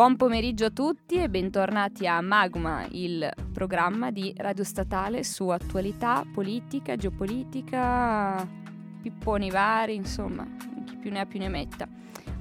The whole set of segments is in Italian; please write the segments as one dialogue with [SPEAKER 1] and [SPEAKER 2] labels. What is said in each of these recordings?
[SPEAKER 1] Buon pomeriggio a tutti e bentornati a Magma, il programma di Radio Statale su attualità, politica, geopolitica, pipponi vari, insomma, chi più ne ha più ne metta.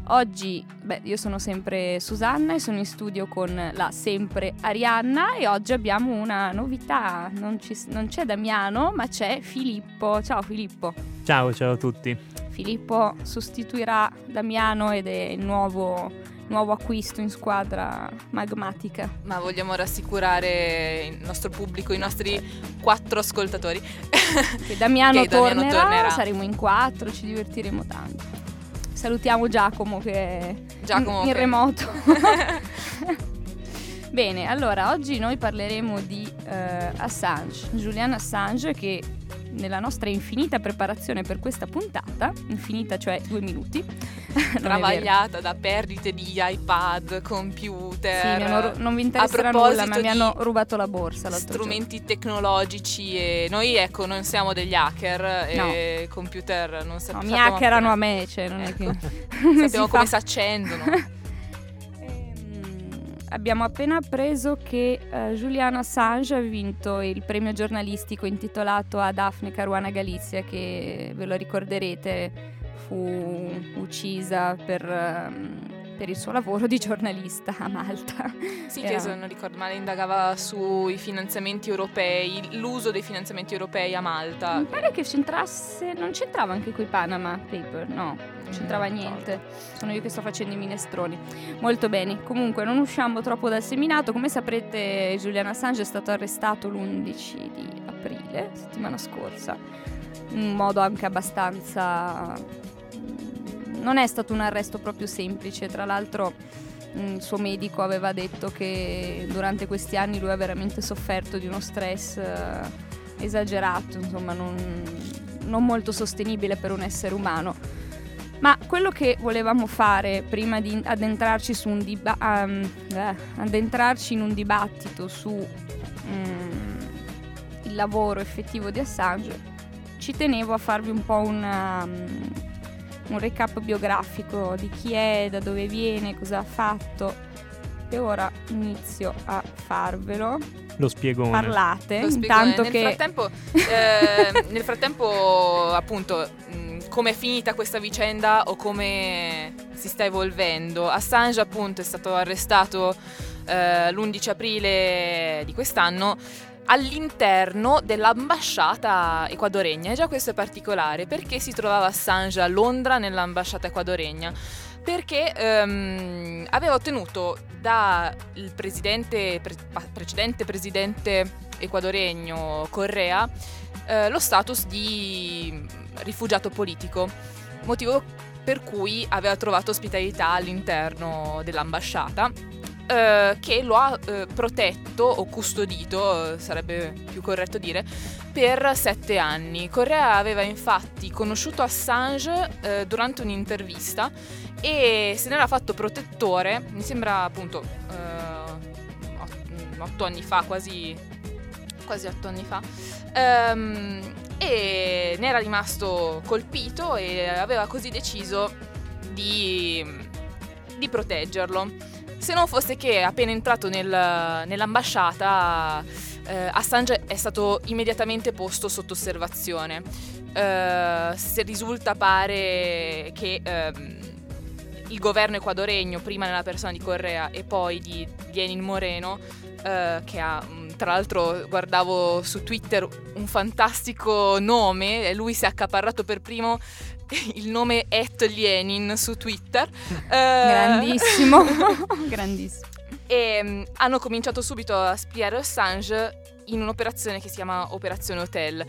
[SPEAKER 1] Oggi, beh, io sono sempre Susanna e sono in studio con la sempre Arianna e oggi abbiamo una novità, non, ci, non c'è Damiano ma c'è Filippo. Ciao Filippo.
[SPEAKER 2] Ciao, ciao a tutti.
[SPEAKER 1] Filippo sostituirà Damiano ed è il nuovo nuovo acquisto in squadra magmatica.
[SPEAKER 3] Ma vogliamo rassicurare il nostro pubblico, i nostri quattro ascoltatori.
[SPEAKER 1] Che Damiano, che tornerà, Damiano tornerà, saremo in quattro, ci divertiremo tanto. Salutiamo Giacomo che è Giacomo in, in remoto. Bene, allora oggi noi parleremo di uh, Assange, Julian Assange che nella nostra infinita preparazione per questa puntata, infinita cioè due minuti,
[SPEAKER 3] travagliata da perdite di iPad, computer.
[SPEAKER 1] Sì, ru- non vi interesserà nulla, ma mi hanno rubato la borsa.
[SPEAKER 3] Strumenti giorno. tecnologici e noi ecco non siamo degli hacker no. e computer non sappiamo.
[SPEAKER 1] No, mi hackerano a me, cioè non ecco. è che
[SPEAKER 3] sappiamo come si accendono.
[SPEAKER 1] abbiamo appena appreso che uh, Julian Assange ha vinto il premio giornalistico intitolato a Daphne Caruana Galizia, che ve lo ricorderete fu uccisa per... Um, per il suo lavoro di giornalista a Malta.
[SPEAKER 3] Sì, Era... che se non ricordo male indagava sui finanziamenti europei, l'uso dei finanziamenti europei a Malta.
[SPEAKER 1] Mi pare che c'entrasse, non c'entrava anche con i Panama Paper, no, non c'entrava mm, niente. Sono io che sto facendo i minestroni. Molto bene, comunque non usciamo troppo dal seminato, come saprete Julian Assange è stato arrestato l'11 di aprile, settimana scorsa, in modo anche abbastanza non è stato un arresto proprio semplice, tra l'altro mm, il suo medico aveva detto che durante questi anni lui ha veramente sofferto di uno stress eh, esagerato, insomma non, non, molto sostenibile per un essere umano. Ma quello che volevamo fare prima di addentrarci, diba- um, eh, addentrarci in un dibattito su um, il lavoro effettivo di Assange, ci tenevo a farvi un po' una, um, un recap biografico di chi è, da dove viene, cosa ha fatto. E ora inizio a farvelo.
[SPEAKER 2] Lo spiego.
[SPEAKER 1] Parlate.
[SPEAKER 3] Lo
[SPEAKER 1] intanto
[SPEAKER 3] nel
[SPEAKER 1] che...
[SPEAKER 3] Frattempo, eh, nel frattempo, appunto, come è finita questa vicenda o come si sta evolvendo. Assange, appunto, è stato arrestato eh, l'11 aprile di quest'anno all'interno dell'ambasciata ecuadoregna. E già questo è particolare perché si trovava Assange a Londra nell'ambasciata ecuadoregna. Perché ehm, aveva ottenuto dal pre- precedente presidente ecuadoregno Correa eh, lo status di rifugiato politico, motivo per cui aveva trovato ospitalità all'interno dell'ambasciata eh, che lo ha eh, protetto o custodito, eh, sarebbe più corretto dire, per sette anni. Correa aveva infatti conosciuto Assange eh, durante un'intervista e se n'era fatto protettore, mi sembra appunto eh, otto anni fa, quasi, quasi otto anni fa. Um, e ne era rimasto colpito e aveva così deciso di, di proteggerlo. Se non fosse che appena entrato nel, nell'ambasciata eh, Assange è stato immediatamente posto sotto osservazione. Eh, se risulta pare che eh, il governo ecuadoregno, prima nella persona di Correa e poi di Lenin Moreno, eh, che ha tra l'altro guardavo su Twitter un fantastico nome, lui si è accaparrato per primo il nome Et Lenin su Twitter.
[SPEAKER 1] Grandissimo, grandissimo.
[SPEAKER 3] E um, hanno cominciato subito a spiare Assange in un'operazione che si chiama Operazione Hotel.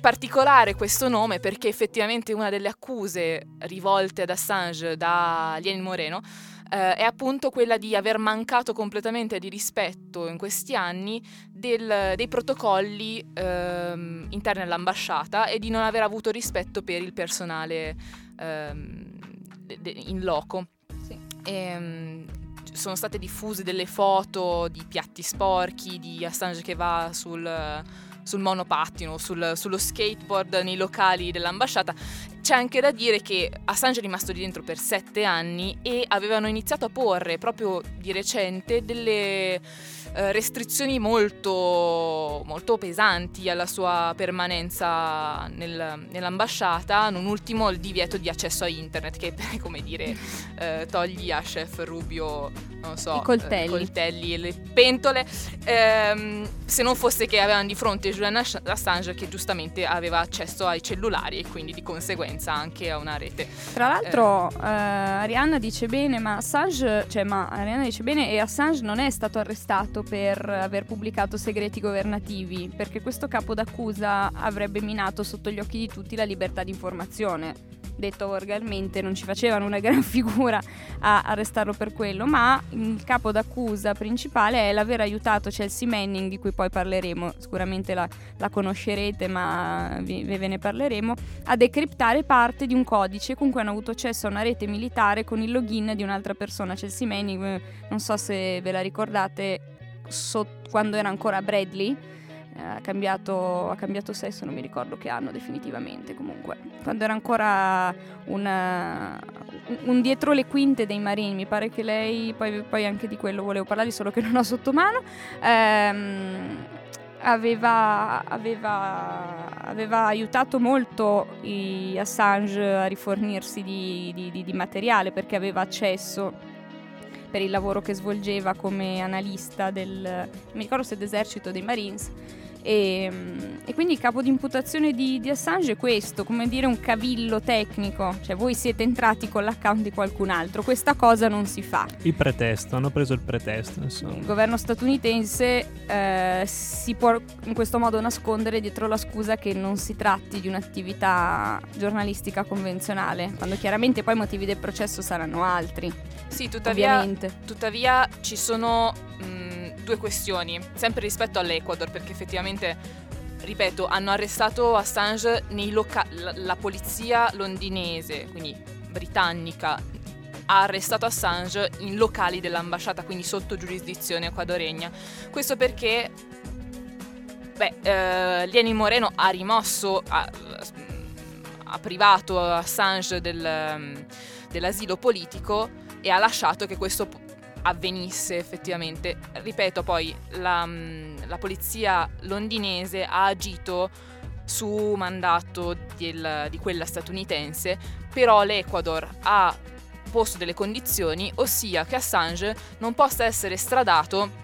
[SPEAKER 3] Particolare questo nome perché effettivamente una delle accuse rivolte ad Assange da Lenin Moreno eh, è appunto quella di aver mancato completamente di rispetto in questi anni del, dei protocolli ehm, interni all'ambasciata e di non aver avuto rispetto per il personale ehm, de, de, in loco. Sì. E, ehm, sono state diffuse delle foto di piatti sporchi, di Assange che va sul, sul monopattino, sul, sullo skateboard nei locali dell'ambasciata. C'è anche da dire che Assange è rimasto lì dentro per sette anni e avevano iniziato a porre proprio di recente delle eh, restrizioni molto, molto, pesanti alla sua permanenza nel, nell'ambasciata, non ultimo il divieto di accesso a internet che come dire eh, togli a chef Rubio non so,
[SPEAKER 1] i coltelli,
[SPEAKER 3] eh, coltelli e le pentole ehm, se non fosse che avevano di fronte Julian Assange che giustamente aveva accesso ai cellulari e quindi di conseguenza anche a una rete
[SPEAKER 1] tra l'altro eh. Arianna dice bene ma Assange cioè ma Arianna dice bene e Assange non è stato arrestato per aver pubblicato segreti governativi, perché questo capo d'accusa avrebbe minato sotto gli occhi di tutti la libertà di informazione. Detto volgarmente, non ci facevano una gran figura a arrestarlo per quello, ma il capo d'accusa principale è l'aver aiutato Chelsea Manning, di cui poi parleremo, sicuramente la, la conoscerete, ma vi, ve ne parleremo, a decriptare parte di un codice con cui hanno avuto accesso a una rete militare con il login di un'altra persona. Chelsea Manning, eh, non so se ve la ricordate, so, quando era ancora Bradley, eh, ha, cambiato, ha, cambiato, sesso, non mi ricordo che anno definitivamente comunque, quando era ancora una, un dietro le quinte dei marini, mi pare che lei, poi, poi anche di quello volevo parlare, solo che non ho sotto mano. Ehm, aveva, aveva, aveva, aiutato molto Assange a rifornirsi di, di, di, di materiale perché aveva accesso per il lavoro che svolgeva come analista del, mi ricordo se d'esercito dei Marines. E, e, quindi il capo di imputazione di, di, Assange è questo, come dire un cavillo tecnico, cioè voi siete entrati con l'account di qualcun altro, questa cosa non si fa.
[SPEAKER 2] Il pretesto, hanno preso il pretesto. Insomma.
[SPEAKER 1] Il governo statunitense eh, si può in questo modo nascondere dietro la scusa che non si tratti di un'attività giornalistica convenzionale, quando chiaramente poi i motivi del processo saranno altri.
[SPEAKER 3] Sì, tuttavia, tuttavia ci sono mh, due questioni, sempre rispetto all'Ecuador, perché effettivamente, ripeto, hanno arrestato Assange nei loca- la, polizia londinese, quindi britannica, ha arrestato Assange in locali dell'ambasciata, quindi sotto giurisdizione ecuadoregna. Questo perché beh, eh, Lenin Moreno ha rimosso, ha, ha privato Assange del, dell'asilo politico e ha lasciato che questo avvenisse effettivamente. Ripeto poi, la, mm, la polizia londinese ha agito su mandato del, di quella statunitense, però l'Ecuador ha posto delle condizioni, ossia che Assange non possa essere stradato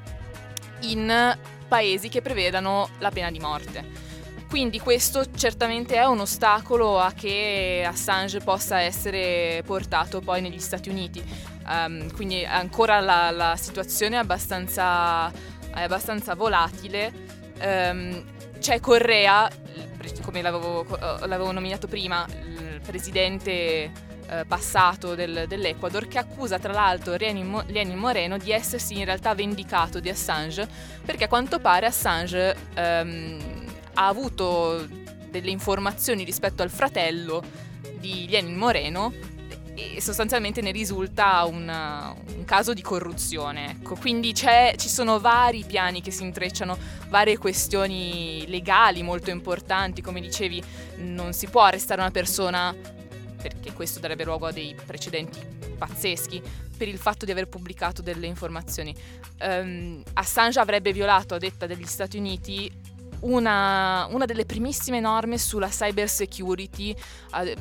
[SPEAKER 3] in paesi che prevedano la pena di morte. Quindi questo certamente è un ostacolo a che Assange possa essere portato poi negli Stati Uniti. Um, quindi ancora la, la situazione è abbastanza, è abbastanza volatile. Um, c'è Correa, come l'avevo, l'avevo, nominato prima, il presidente eh, passato del, dell'Ecuador, che accusa tra l'altro Lenin Moreno di essersi in realtà vendicato di Assange, perché a quanto pare Assange... Um, ha avuto delle informazioni rispetto al fratello di Lenin Moreno e sostanzialmente ne risulta una, un caso di corruzione. Ecco. Quindi ci sono vari piani che si intrecciano, varie questioni legali molto importanti, come dicevi non si può arrestare una persona perché questo darebbe luogo a dei precedenti pazzeschi per il fatto di aver pubblicato delle informazioni. Um, Assange avrebbe violato, a detta degli Stati Uniti, una, una delle primissime norme sulla cyber security eh,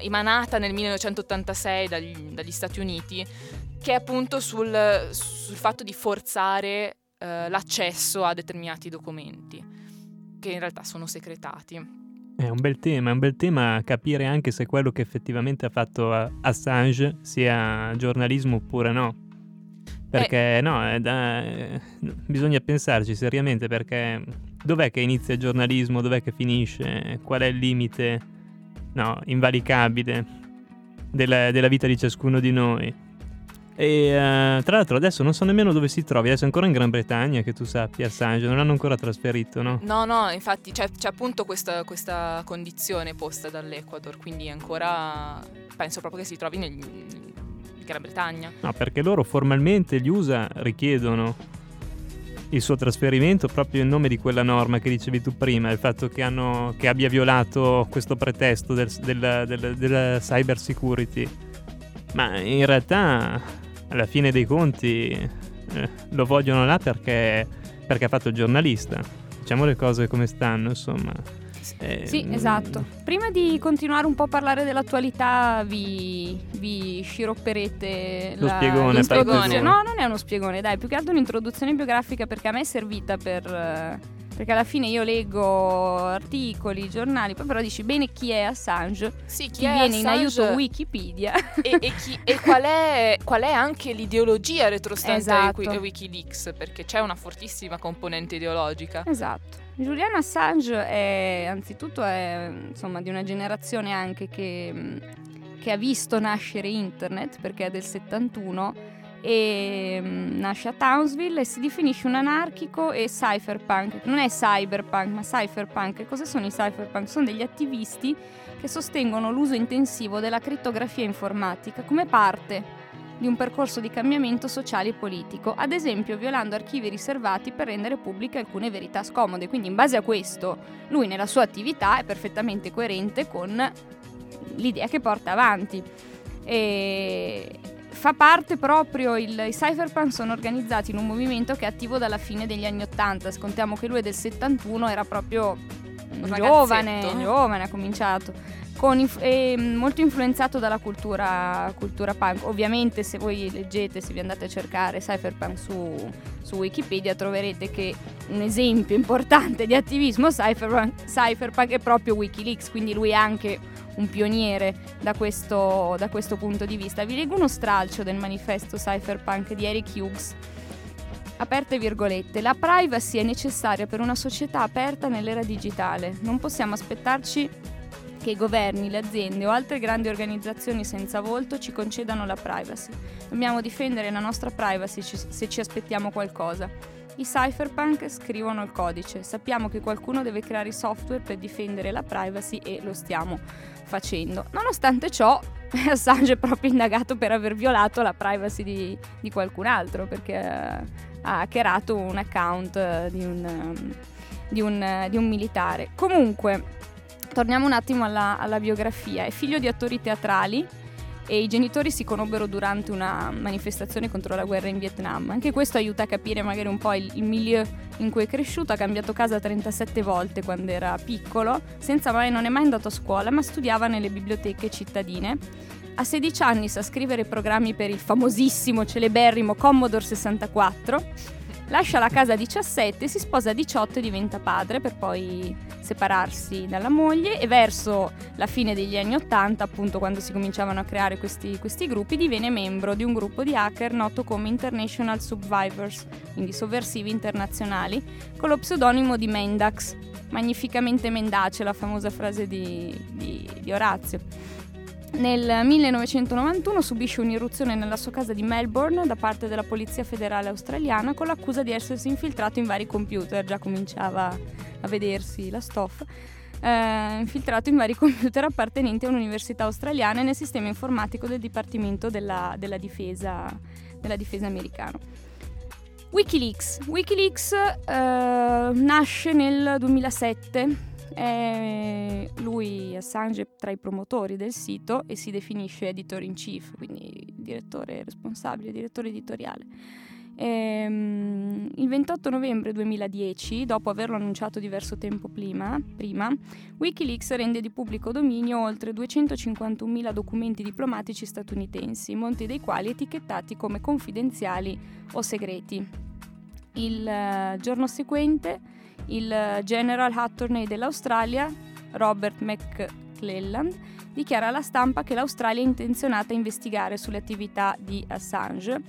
[SPEAKER 3] emanata nel 1986 dagli, dagli, Stati Uniti, che è appunto sul, sul fatto di forzare eh, l'accesso a determinati documenti, che in realtà sono segretati.
[SPEAKER 2] È un bel tema, è un bel tema capire anche se quello che effettivamente ha fatto Assange sia giornalismo oppure no. Perché eh. no, da, bisogna pensarci seriamente perché dov'è che inizia il giornalismo, dov'è che finisce, qual è il limite no, invalicabile della, della vita di ciascuno di noi. E uh, tra l'altro adesso non so nemmeno dove si trovi, adesso è ancora in Gran Bretagna che tu sappia Assange, non l'hanno ancora trasferito, no?
[SPEAKER 3] No, no, infatti c'è, c'è appunto questa, questa, condizione posta dall'Ecuador, quindi ancora penso proprio che si trovi nel, Gran Bretagna.
[SPEAKER 2] No, perché loro formalmente gli USA richiedono il suo trasferimento proprio in nome di quella norma che dicevi tu prima, il fatto che, hanno, che abbia violato questo pretesto del, del, del, della cyber security. Ma in realtà, alla fine dei conti, eh, lo vogliono là perché, perché ha fatto il giornalista. Diciamo le cose come stanno, insomma.
[SPEAKER 1] Eh, sì, esatto. Prima di continuare un po' a parlare dell'attualità, vi, vi sciropperete
[SPEAKER 2] lo
[SPEAKER 1] la,
[SPEAKER 2] spiegone,
[SPEAKER 1] l'introduzione. No, non è uno spiegone, dai, più che altro un'introduzione biografica perché a me è servita per. Perché alla fine io leggo articoli, giornali, poi però dici bene chi è Assange,
[SPEAKER 3] sì, chi,
[SPEAKER 1] chi
[SPEAKER 3] è
[SPEAKER 1] viene
[SPEAKER 3] Assange
[SPEAKER 1] in aiuto Wikipedia
[SPEAKER 3] e, e, chi, e qual, è, qual, è, anche l'ideologia retrostante
[SPEAKER 1] esatto.
[SPEAKER 3] a Wikileaks, perché c'è una fortissima componente ideologica.
[SPEAKER 1] Esatto. Julian Assange è anzitutto è, insomma, di una generazione anche che, che, ha visto nascere internet perché è del 71 e um, nasce a Townsville e si definisce un anarchico e cypherpunk. Non è cyberpunk, ma cypherpunk. Cosa sono i cypherpunk? Sono degli attivisti che sostengono l'uso intensivo della crittografia informatica come parte di un percorso di cambiamento sociale e politico, ad esempio violando archivi riservati per rendere pubbliche alcune verità scomode. Quindi in base a questo lui nella sua attività è perfettamente coerente con l'idea che porta avanti. E fa parte proprio, il, i cypherpunk sono organizzati in un movimento che è attivo dalla fine degli anni 80, scontiamo che lui è del 71, era proprio giovane, giovane, ha cominciato inf- è molto influenzato dalla cultura, cultura, punk. Ovviamente se voi leggete, se vi andate a cercare cypherpunk su, su Wikipedia troverete che un esempio importante di attivismo cypherpunk, cypherpunk è proprio Wikileaks, quindi lui è anche un pioniere da questo, da questo punto di vista. Vi leggo uno stralcio del manifesto cypherpunk di Eric Hughes aperte virgolette, la privacy è necessaria per una società aperta nell'era digitale. Non possiamo aspettarci che i governi, le aziende o altre grandi organizzazioni senza volto ci concedano la privacy. Dobbiamo difendere la nostra privacy se ci aspettiamo qualcosa. I cypherpunk scrivono il codice, sappiamo che qualcuno deve creare i software per difendere la privacy e lo stiamo facendo. Nonostante ciò, Assange è proprio indagato per aver violato la privacy di, di qualcun altro perché ha hackerato un account di un, di un, di un militare. Comunque, Torniamo un attimo alla, alla biografia. È figlio di attori teatrali e i genitori si conobbero durante una manifestazione contro la guerra in Vietnam. Anche questo aiuta a capire magari un po' il, il milieu in cui è cresciuto. Ha cambiato casa 37 volte quando era piccolo, senza mai, non è mai andato a scuola, ma studiava nelle biblioteche cittadine. A 16 anni sa scrivere programmi per il famosissimo, celeberrimo Commodore 64 Lascia la casa a 17, si sposa a 18 e diventa padre per poi separarsi dalla moglie e verso la fine degli anni 80, appunto quando si cominciavano a creare questi, questi gruppi, diviene membro di un gruppo di hacker noto come International Survivors, quindi sovversivi internazionali, con lo pseudonimo di Mendax, magnificamente mendace, la famosa frase di, di, di Orazio. Nel 1991 subisce un'irruzione nella sua casa di Melbourne da parte della Polizia Federale Australiana con l'accusa di essersi infiltrato in vari computer, già cominciava a vedersi la stoffa, eh, infiltrato in vari computer appartenenti a un'università australiana e nel sistema informatico del Dipartimento della, della, difesa, della difesa americano. Wikileaks. Wikileaks eh, nasce nel 2007 è lui, Assange, tra i promotori del sito e si definisce editor in chief, quindi direttore responsabile, direttore editoriale. Ehm, il 28 novembre 2010, dopo averlo annunciato diverso tempo prima, prima, Wikileaks rende di pubblico dominio oltre 251.000 documenti diplomatici statunitensi, molti dei quali etichettati come confidenziali o segreti. Il uh, giorno seguente il General Attorney dell'Australia, Robert McClelland, dichiara alla stampa che l'Australia è intenzionata a investigare sulle attività di Assange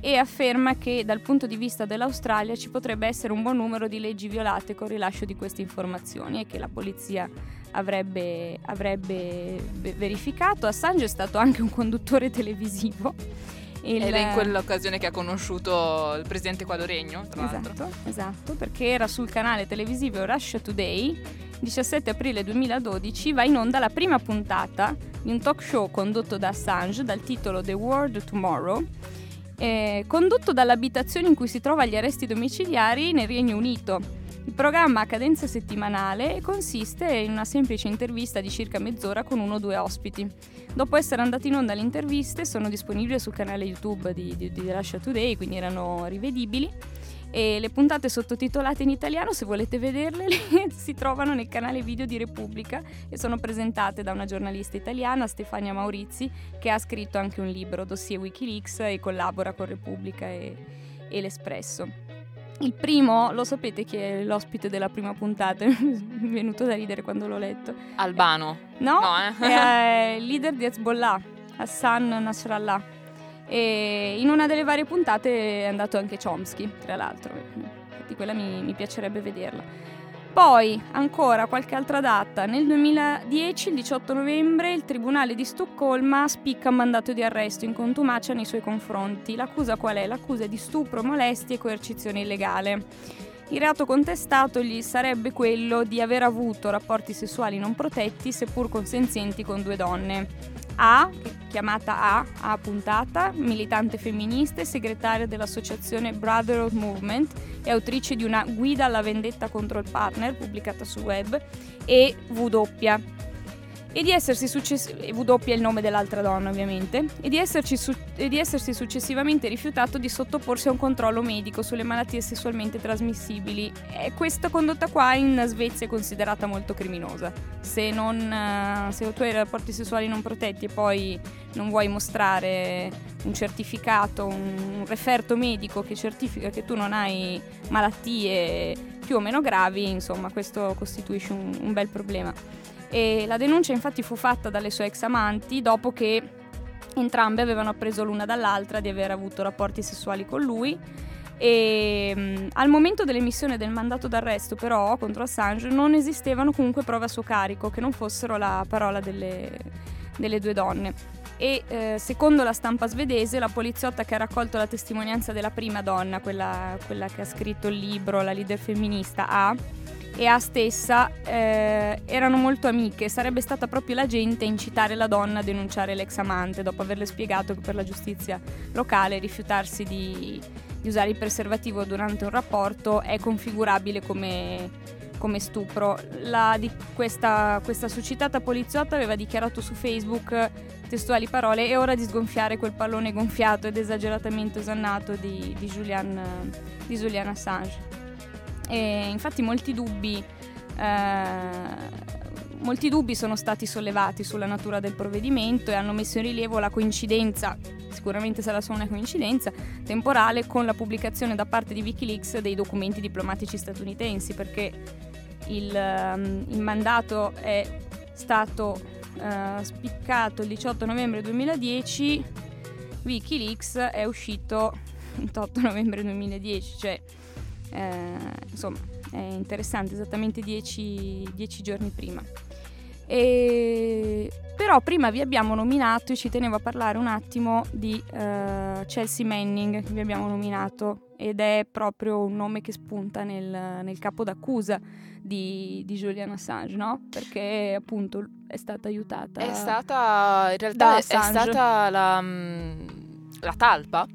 [SPEAKER 1] e afferma che dal punto di vista dell'Australia ci potrebbe essere un buon numero di leggi violate con rilascio di queste informazioni e che la polizia avrebbe, avrebbe verificato. Assange è stato anche un conduttore televisivo Il-
[SPEAKER 3] Ed è in quell'occasione che ha conosciuto il presidente Quadoregno, tra l'altro.
[SPEAKER 1] Esatto, esatto, perché era sul canale televisivo Russia Today. 17 aprile 2012 va in onda la prima puntata di un talk show condotto da Assange dal titolo The World Tomorrow, eh, condotto dall'abitazione in cui si trova gli arresti domiciliari nel Regno Unito. Il programma ha cadenza settimanale e consiste in una semplice intervista di circa mezz'ora con uno o due ospiti. Dopo essere andate in onda le interviste sono disponibili sul canale YouTube di, di, di Russia Today, quindi erano rivedibili. E le puntate sottotitolate in italiano, se volete vederle, le- si trovano nel canale video di Repubblica e sono presentate da una giornalista italiana, Stefania Maurizi, che ha scritto anche un libro, dossier Wikileaks, e collabora con Repubblica e, e l'Espresso. Il primo, lo sapete chi è l'ospite della prima puntata? Mi è venuto da ridere quando l'ho letto.
[SPEAKER 3] Albano.
[SPEAKER 1] No,
[SPEAKER 3] No, eh.
[SPEAKER 1] è il leader di Hezbollah, Hassan Nasrallah. E in una delle varie puntate è andato anche Chomsky, tra l'altro. Infatti quella mi, mi piacerebbe vederla. Poi, ancora qualche altra data, nel 2010, il 18 novembre, il Tribunale di Stoccolma spicca un mandato di arresto in contumacia nei suoi confronti. L'accusa qual è? L'accusa è di stupro, molestie e coercizione illegale. Il reato contestato gli sarebbe quello di aver avuto rapporti sessuali non protetti, seppur consenzienti, con due donne. A, chiamata A, A puntata, militante femminista e segretaria dell'associazione Brotherhood Movement e autrice di una guida alla vendetta contro il partner pubblicata sul web, e W, e di essersi success- W è il nome dell'altra donna ovviamente, e di, su- e di essersi successivamente rifiutato di sottoporsi a un controllo medico sulle malattie sessualmente trasmissibili. E questa condotta qua in Svezia è considerata molto criminosa. Se, non, eh, se tu hai rapporti sessuali non protetti e poi non vuoi mostrare un certificato, un, un referto medico che certifica che tu non hai malattie più o meno gravi, insomma questo costituisce un- un bel problema. E la denuncia infatti fu fatta dalle sue ex amanti dopo che entrambe avevano appreso l'una dall'altra di aver avuto rapporti sessuali con lui. E mh, al momento dell'emissione del mandato d'arresto però contro Assange non esistevano comunque prove a suo carico che non fossero la parola delle, delle due donne. E eh, secondo la stampa svedese la poliziotta che ha raccolto la testimonianza della prima donna, quella, quella che ha scritto il libro, la leader femminista A, e A stessa eh, erano molto amiche. Sarebbe stata proprio la gente a incitare la donna a denunciare l'ex amante dopo averle spiegato che per la giustizia locale rifiutarsi di, di usare il preservativo durante un rapporto è configurabile come, come stupro. La, di questa, questa suscitata poliziotta aveva dichiarato su Facebook testuali parole è ora di sgonfiare quel pallone gonfiato ed esageratamente osannato di, di Julian, di Julian Assange. E infatti molti dubbi, eh, molti dubbi sono stati sollevati sulla natura del provvedimento e hanno messo in rilievo la coincidenza, sicuramente sarà solo una coincidenza, temporale con la pubblicazione da parte di Wikileaks dei documenti diplomatici statunitensi perché il, ehm, il mandato è stato eh, spiccato il 18 novembre 2010, Wikileaks è uscito il 8 novembre 2010, cioè eh, insomma è interessante, esattamente dieci, dieci giorni prima. E, però prima vi abbiamo nominato, e ci tenevo a parlare un attimo di eh, Chelsea Manning, che vi abbiamo nominato, ed è proprio un nome che spunta nel, nel capo d'accusa di, di Julian Assange, no? Perché appunto è stata aiutata.
[SPEAKER 3] È stata, in realtà è stata la, mm, la talpa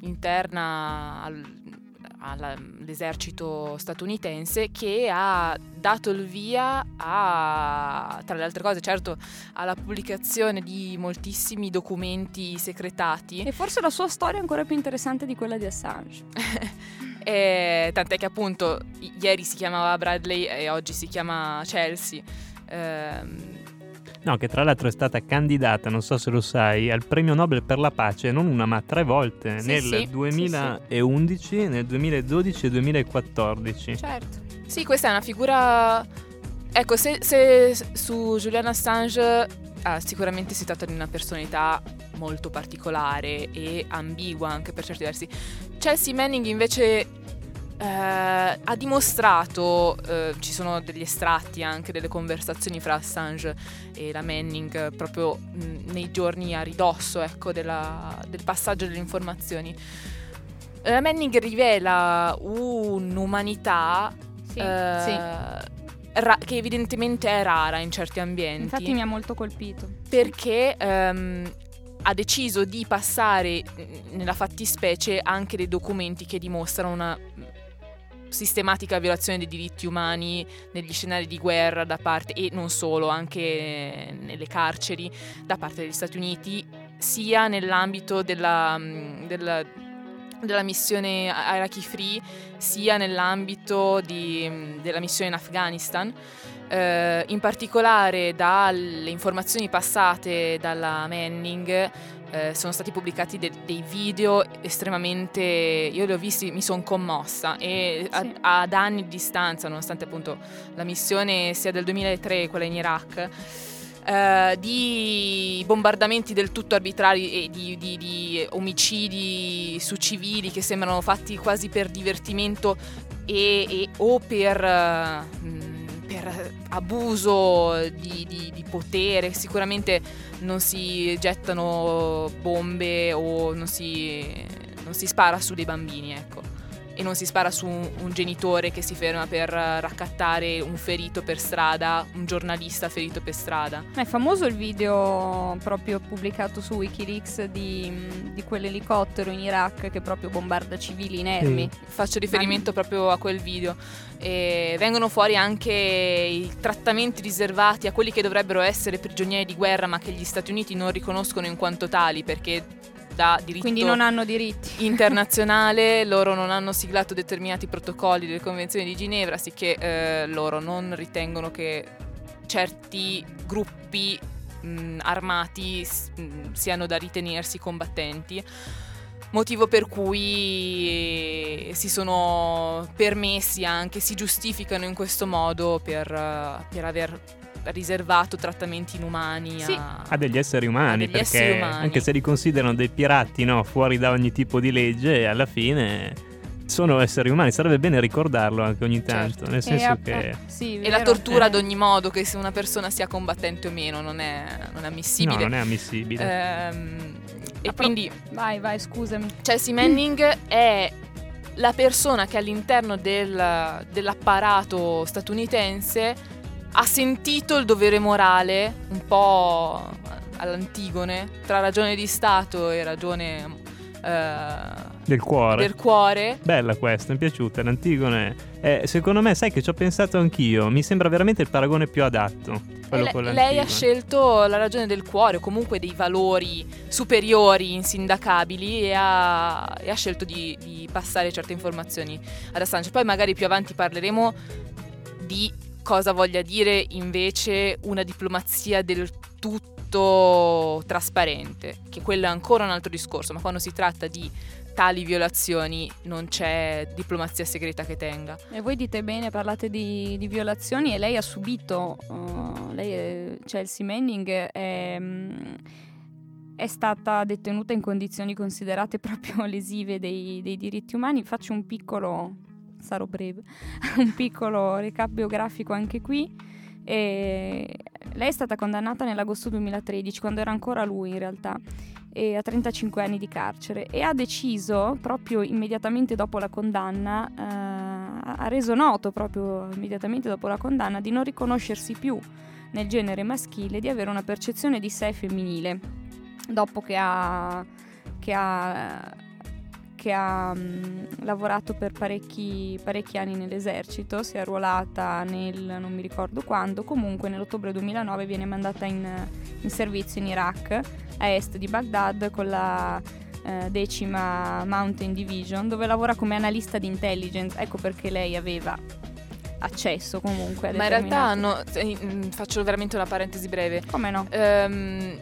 [SPEAKER 3] interna al- all'esercito statunitense che ha dato il via a, tra le altre cose, certo, alla pubblicazione di moltissimi documenti secretati.
[SPEAKER 1] E forse la sua storia è ancora più interessante di quella di Assange.
[SPEAKER 3] E tant'è che appunto ieri si chiamava Bradley e oggi si chiama Chelsea. Ehm,
[SPEAKER 2] No, che tra l'altro è stata candidata, non so se lo sai, al premio Nobel per la pace non una ma tre volte,
[SPEAKER 1] Sì,
[SPEAKER 2] nel
[SPEAKER 1] sì,
[SPEAKER 2] 2011, nel 2012 e 2014.
[SPEAKER 1] Certo.
[SPEAKER 3] Sì, questa è una figura. Ecco, se, se su Julian Assange ah, sicuramente si tratta di una personalità molto particolare e ambigua anche per certi versi. Chelsea Manning invece eh, ha dimostrato, eh, ci sono degli estratti anche delle conversazioni fra Assange e la Manning proprio mh, nei giorni a ridosso ecco, della, del passaggio delle informazioni. La Manning rivela un'umanità
[SPEAKER 1] Sì,
[SPEAKER 3] eh,
[SPEAKER 1] sì.
[SPEAKER 3] ra- che evidentemente è rara in certi ambienti
[SPEAKER 1] Infatti mi ha molto colpito.
[SPEAKER 3] perché ehm, ha deciso di passare mm, nella fattispecie anche dei documenti che dimostrano una mm, sistematica violazione dei diritti umani negli scenari di guerra da parte e non solo, anche nelle carceri da parte degli Stati Uniti, sia nell'ambito della, mm, della- della missione Iraqi Free, sia nell'ambito di- mm, della missione in Afghanistan. Eh, in particolare dalle informazioni passate dalla Manning eh, sono stati pubblicati de- dei video estremamente io li ho visti mi sono commossa e a-
[SPEAKER 1] Sì.
[SPEAKER 3] ad anni di distanza nonostante appunto la missione sia del 2003 quella in Iraq eh, di bombardamenti del tutto arbitrari e di, di- di omicidi su civili che sembrano fatti quasi per divertimento e, e- o per, mh, per abuso di, di- di potere. Sicuramente non si gettano bombe o non si, non si spara su dei bambini, ecco. E non si spara su un, un genitore che si ferma per eh, raccattare un ferito per strada, un giornalista ferito per strada.
[SPEAKER 1] Ma È famoso il video proprio pubblicato su Wikileaks di, di quell'elicottero in Iraq che proprio bombarda civili inermi.
[SPEAKER 3] Faccio riferimento proprio a quel video. E vengono fuori anche i trattamenti riservati a quelli che dovrebbero essere prigionieri di guerra, ma che gli Stati Uniti non riconoscono in quanto tali perché da diritto
[SPEAKER 1] Quindi non hanno diritti.
[SPEAKER 3] internazionale loro non hanno siglato determinati protocolli delle convenzioni di Ginevra, sicché eh, loro non ritengono che certi gruppi mh, armati mh, siano da ritenersi combattenti. Motivo per cui si sono permessi anche, si giustificano in questo modo per, eh, per aver riservato trattamenti inumani
[SPEAKER 1] Sì.
[SPEAKER 3] a,
[SPEAKER 2] A degli esseri umani,
[SPEAKER 3] degli
[SPEAKER 2] perché
[SPEAKER 3] esseri umani.
[SPEAKER 2] anche se li considerano dei pirati, no, fuori da ogni tipo di legge, alla fine sono esseri umani. Sarebbe bene ricordarlo anche ogni tanto,
[SPEAKER 3] Certo.
[SPEAKER 2] nel
[SPEAKER 1] E
[SPEAKER 2] senso
[SPEAKER 1] app-
[SPEAKER 2] che
[SPEAKER 1] sì,
[SPEAKER 3] E la tortura
[SPEAKER 1] Eh.
[SPEAKER 3] ad ogni modo, che se una persona sia combattente o meno, non è, non è
[SPEAKER 2] no,
[SPEAKER 3] ammissibile.
[SPEAKER 2] non è ammissibile.
[SPEAKER 3] Ehm, e
[SPEAKER 1] pro-
[SPEAKER 3] quindi
[SPEAKER 1] Vai, vai, scusami.
[SPEAKER 3] Chelsea Manning è la persona che all'interno del- dell'apparato statunitense ha sentito il dovere morale, un po' all'Antigone, tra ragione di Stato e ragione eh,
[SPEAKER 2] del cuore.
[SPEAKER 3] del cuore.
[SPEAKER 2] Bella questa, mi è piaciuta. L'Antigone, eh, secondo me, sai che ci ho pensato anch'io. Mi sembra veramente il paragone più adatto.
[SPEAKER 3] E
[SPEAKER 2] Quello
[SPEAKER 3] le- lei ha scelto la ragione del cuore o comunque dei valori superiori, insindacabili e ha, e ha scelto di, di passare certe informazioni ad Assange. Poi magari più avanti parleremo di cosa voglia dire invece una diplomazia del tutto trasparente, che quello è ancora un altro discorso, ma quando si tratta di tali violazioni non c'è diplomazia segreta che tenga.
[SPEAKER 1] E voi dite bene, parlate di, di violazioni e lei ha subito, uh, lei è- Chelsea Manning è, è stata detenuta in condizioni considerate proprio lesive dei, dei diritti umani. Faccio un piccolo, sarò breve, un piccolo recap biografico anche qui. E lei è stata condannata nell'agosto 2013, quando era ancora lui in realtà, a 35 anni di carcere e ha deciso proprio immediatamente dopo la condanna, eh, ha reso noto proprio immediatamente dopo la condanna di non riconoscersi più nel genere maschile, di avere una percezione di sé femminile, dopo che ha, che ha, che ha mm, lavorato per parecchi, parecchi anni nell'esercito, si è arruolata nel non mi ricordo quando, comunque nell'ottobre 2009 viene mandata in, in servizio in Iraq, a est di Baghdad, con la eh, decima Mountain Division, dove lavora come analista di intelligence. Ecco perché lei aveva accesso comunque a
[SPEAKER 3] Ma in realtà hanno, eh, faccio veramente una parentesi breve,
[SPEAKER 1] Come no?
[SPEAKER 3] Ehm,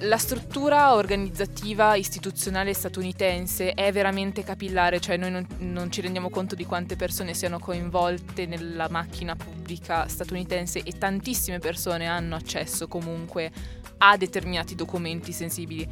[SPEAKER 3] la struttura organizzativa istituzionale statunitense è veramente capillare, cioè noi non, non ci rendiamo conto di quante persone siano coinvolte nella macchina pubblica statunitense e tantissime persone hanno accesso comunque a determinati documenti sensibili.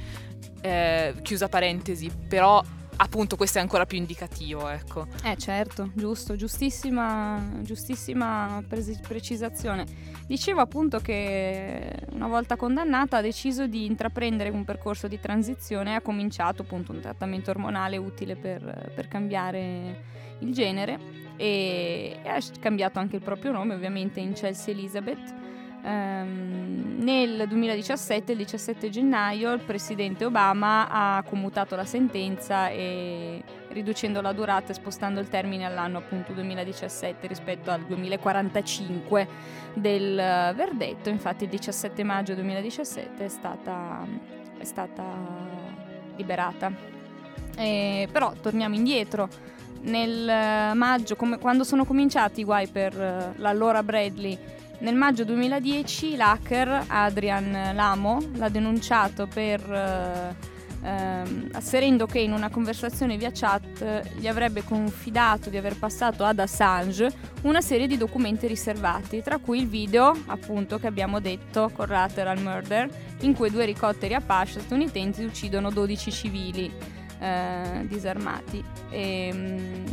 [SPEAKER 3] Eh, chiusa parentesi, però appunto questo è ancora più indicativo, ecco.
[SPEAKER 1] Eh certo, giusto, giustissima, giustissima presi- precisazione. Dicevo appunto che una volta condannata ha deciso di intraprendere un percorso di transizione e ha cominciato appunto un trattamento ormonale utile per, per cambiare il genere e, e ha cambiato anche il proprio nome ovviamente in Chelsea Elizabeth Um, nel 2017, il 17 gennaio, il presidente Obama ha commutato la sentenza e riducendo la durata e spostando il termine all'anno appunto 2017 rispetto al 2045 del verdetto. Infatti il 17 maggio 2017 è stata, è stata liberata. E, però torniamo indietro. Nel maggio, come, quando sono cominciati i guai per l'allora Bradley, nel maggio 2010 l'hacker Adrian Lamo l'ha denunciato per eh, ehm, asserendo che in una conversazione via chat gli avrebbe confidato di aver passato ad Assange una serie di documenti riservati, tra cui il video, appunto, che abbiamo detto, Collateral Murder, in cui due elicotteri Apache statunitensi uccidono 12 civili eh, disarmati. E, mh, mm,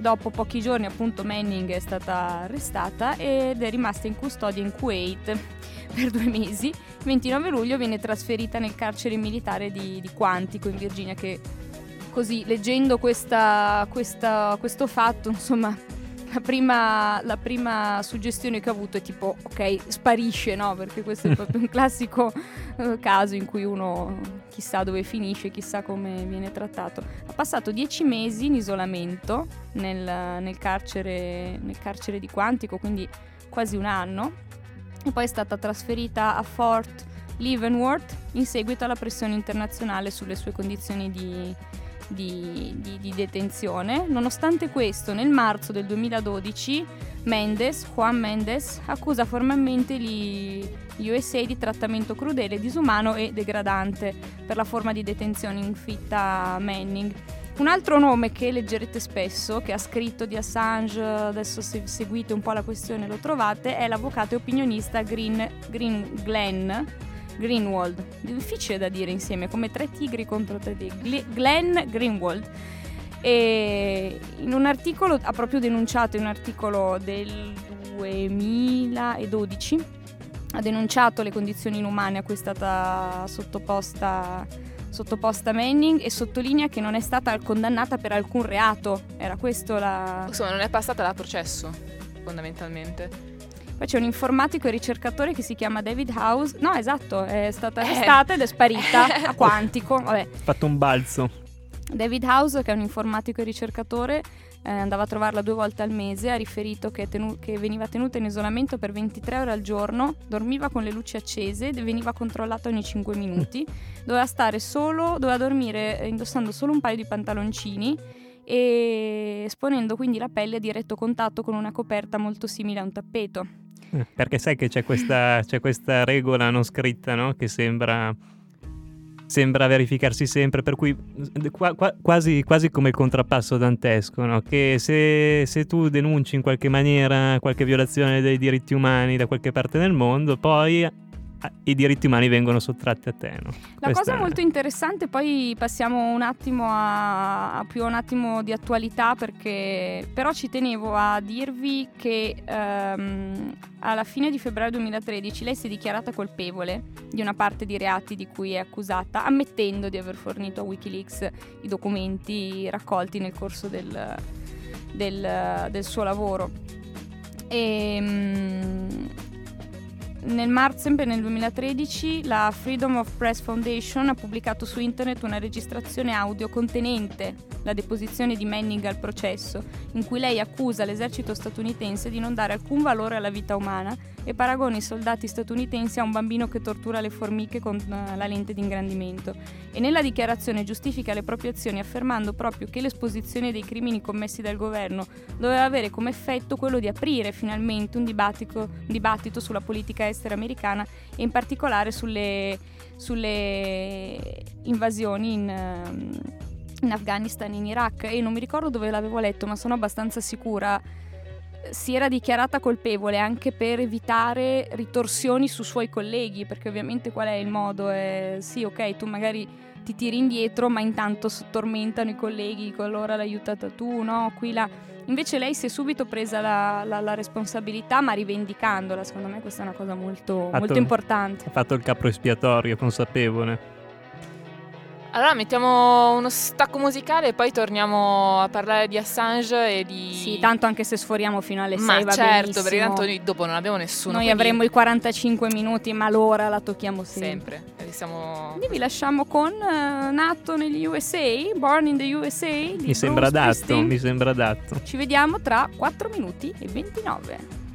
[SPEAKER 1] dopo pochi giorni appunto Manning è stata arrestata ed è rimasta in custodia in Kuwait per due mesi. Il 29 luglio viene trasferita nel carcere militare di, di Quantico in Virginia che così leggendo questa, questa, questo fatto insomma la prima, la prima, suggestione che ho avuto è tipo, ok, sparisce, no? Perché questo è proprio un classico uh, caso in cui uno chissà dove finisce, chissà come viene trattato. Ha passato dieci mesi in isolamento nel, nel, carcere, nel carcere di Quantico, quindi quasi un anno, e poi è stata trasferita a Fort Leavenworth in seguito alla pressione internazionale sulle sue condizioni di di, di, di, detenzione. Nonostante questo, nel marzo del 2012 Mendes, Juan Mendes, accusa formalmente gli USA di trattamento crudele, disumano e degradante per la forma di detenzione infitta a Manning. Un altro nome che leggerete spesso, che ha scritto di Assange, adesso se seguite un po' la questione lo trovate, è l'avvocato e opinionista Green, Green Glenn, Greenwald. Difficile da dire insieme, come tre tigri contro tre tigri. Glenn Greenwald. E in un articolo, ha proprio denunciato in un articolo del 2012, ha denunciato le condizioni inumane a cui è stata sottoposta, sottoposta Manning e sottolinea che non è stata condannata per alcun reato. Era questo la...
[SPEAKER 3] Insomma, non è passata da processo, fondamentalmente.
[SPEAKER 1] Poi c'è un informatico e ricercatore che si chiama David House. No, esatto, è stata arrestata eh. ed è sparita a Quantico. Vabbè. Ha
[SPEAKER 2] fatto un balzo.
[SPEAKER 1] David House, che è un informatico e ricercatore, eh, andava a trovarla due volte al mese, ha riferito che, tenu- che, veniva tenuta in isolamento per 23 ore al giorno, dormiva con le luci accese, veniva controllata ogni 5 minuti, doveva stare solo, doveva dormire indossando solo un paio di pantaloncini e esponendo quindi la pelle a diretto contatto con una coperta molto simile a un tappeto.
[SPEAKER 2] Perché sai che c'è questa, c'è questa regola non scritta, no? Che sembra, sembra, verificarsi sempre, per cui qua, qua, quasi, quasi, come il contrappasso dantesco, no? Che se, se, tu denunci in qualche maniera qualche violazione dei diritti umani da qualche parte del mondo, poi i diritti umani vengono sottratti a te. No?
[SPEAKER 1] La Questa cosa è... molto interessante, poi passiamo un attimo a, a, più un attimo di attualità, perché però ci tenevo a dirvi che um, alla fine di febbraio 2013 lei si è dichiarata colpevole di una parte di reati di cui è accusata, ammettendo di aver fornito a Wikileaks i documenti raccolti nel corso del, del, del suo lavoro. E, um, nel marzo, sempre nel 2013, la Freedom of Press Foundation ha pubblicato su internet una registrazione audio contenente la deposizione di Manning al processo, in cui lei accusa l'esercito statunitense di non dare alcun valore alla vita umana e paragona i soldati statunitensi a un bambino che tortura le formiche con eh, la lente di ingrandimento. E nella dichiarazione giustifica le proprie azioni affermando proprio che l'esposizione dei crimini commessi dal governo doveva avere come effetto quello di aprire finalmente un dibattito, un dibattito sulla politica estera americana e in particolare sulle, sulle invasioni in ehm, in Afghanistan e in Iraq e non mi ricordo dove l'avevo letto, ma sono abbastanza sicura si era dichiarata colpevole anche per evitare ritorsioni su suoi colleghi, perché ovviamente qual è il modo? È, sì, ok, tu magari ti tiri indietro, ma intanto tormentano i colleghi, allora l'hai aiutata tu, no? Qui là. Invece lei si è subito presa la, la, la, responsabilità, ma rivendicandola. Secondo me questa è una cosa molto, fatto, molto importante.
[SPEAKER 2] Ha fatto il capro espiatorio, consapevole.
[SPEAKER 3] Allora mettiamo uno stacco musicale e poi torniamo a parlare di Assange e di...
[SPEAKER 1] Sì, tanto anche se sforiamo fino alle 6 ma va
[SPEAKER 3] certo,
[SPEAKER 1] benissimo.
[SPEAKER 3] perché tanto noi dopo non abbiamo nessuno.
[SPEAKER 1] Noi
[SPEAKER 3] quindi...
[SPEAKER 1] avremo i 45 minuti, ma l'ora la tocchiamo sempre.
[SPEAKER 3] Sempre. Siamo...
[SPEAKER 1] Quindi vi lasciamo con uh, Nato negli USA, Born in the USA.
[SPEAKER 2] Mi sembra adatto, mi sembra adatto.
[SPEAKER 1] Ci vediamo tra 4 minuti e 29.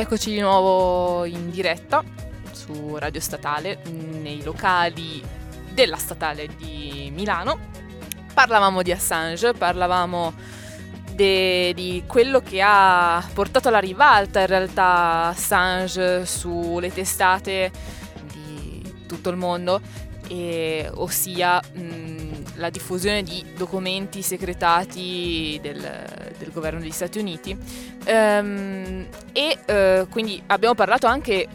[SPEAKER 3] Eccoci di nuovo in diretta su Radio Statale, nei locali della Statale di Milano. Parlavamo di Assange, parlavamo de, di quello che ha portato alla ribalta in realtà Assange sulle testate di tutto il mondo, e, ossia mh, la diffusione di documenti segretati del, del governo degli Stati Uniti. Um, e uh, quindi abbiamo parlato anche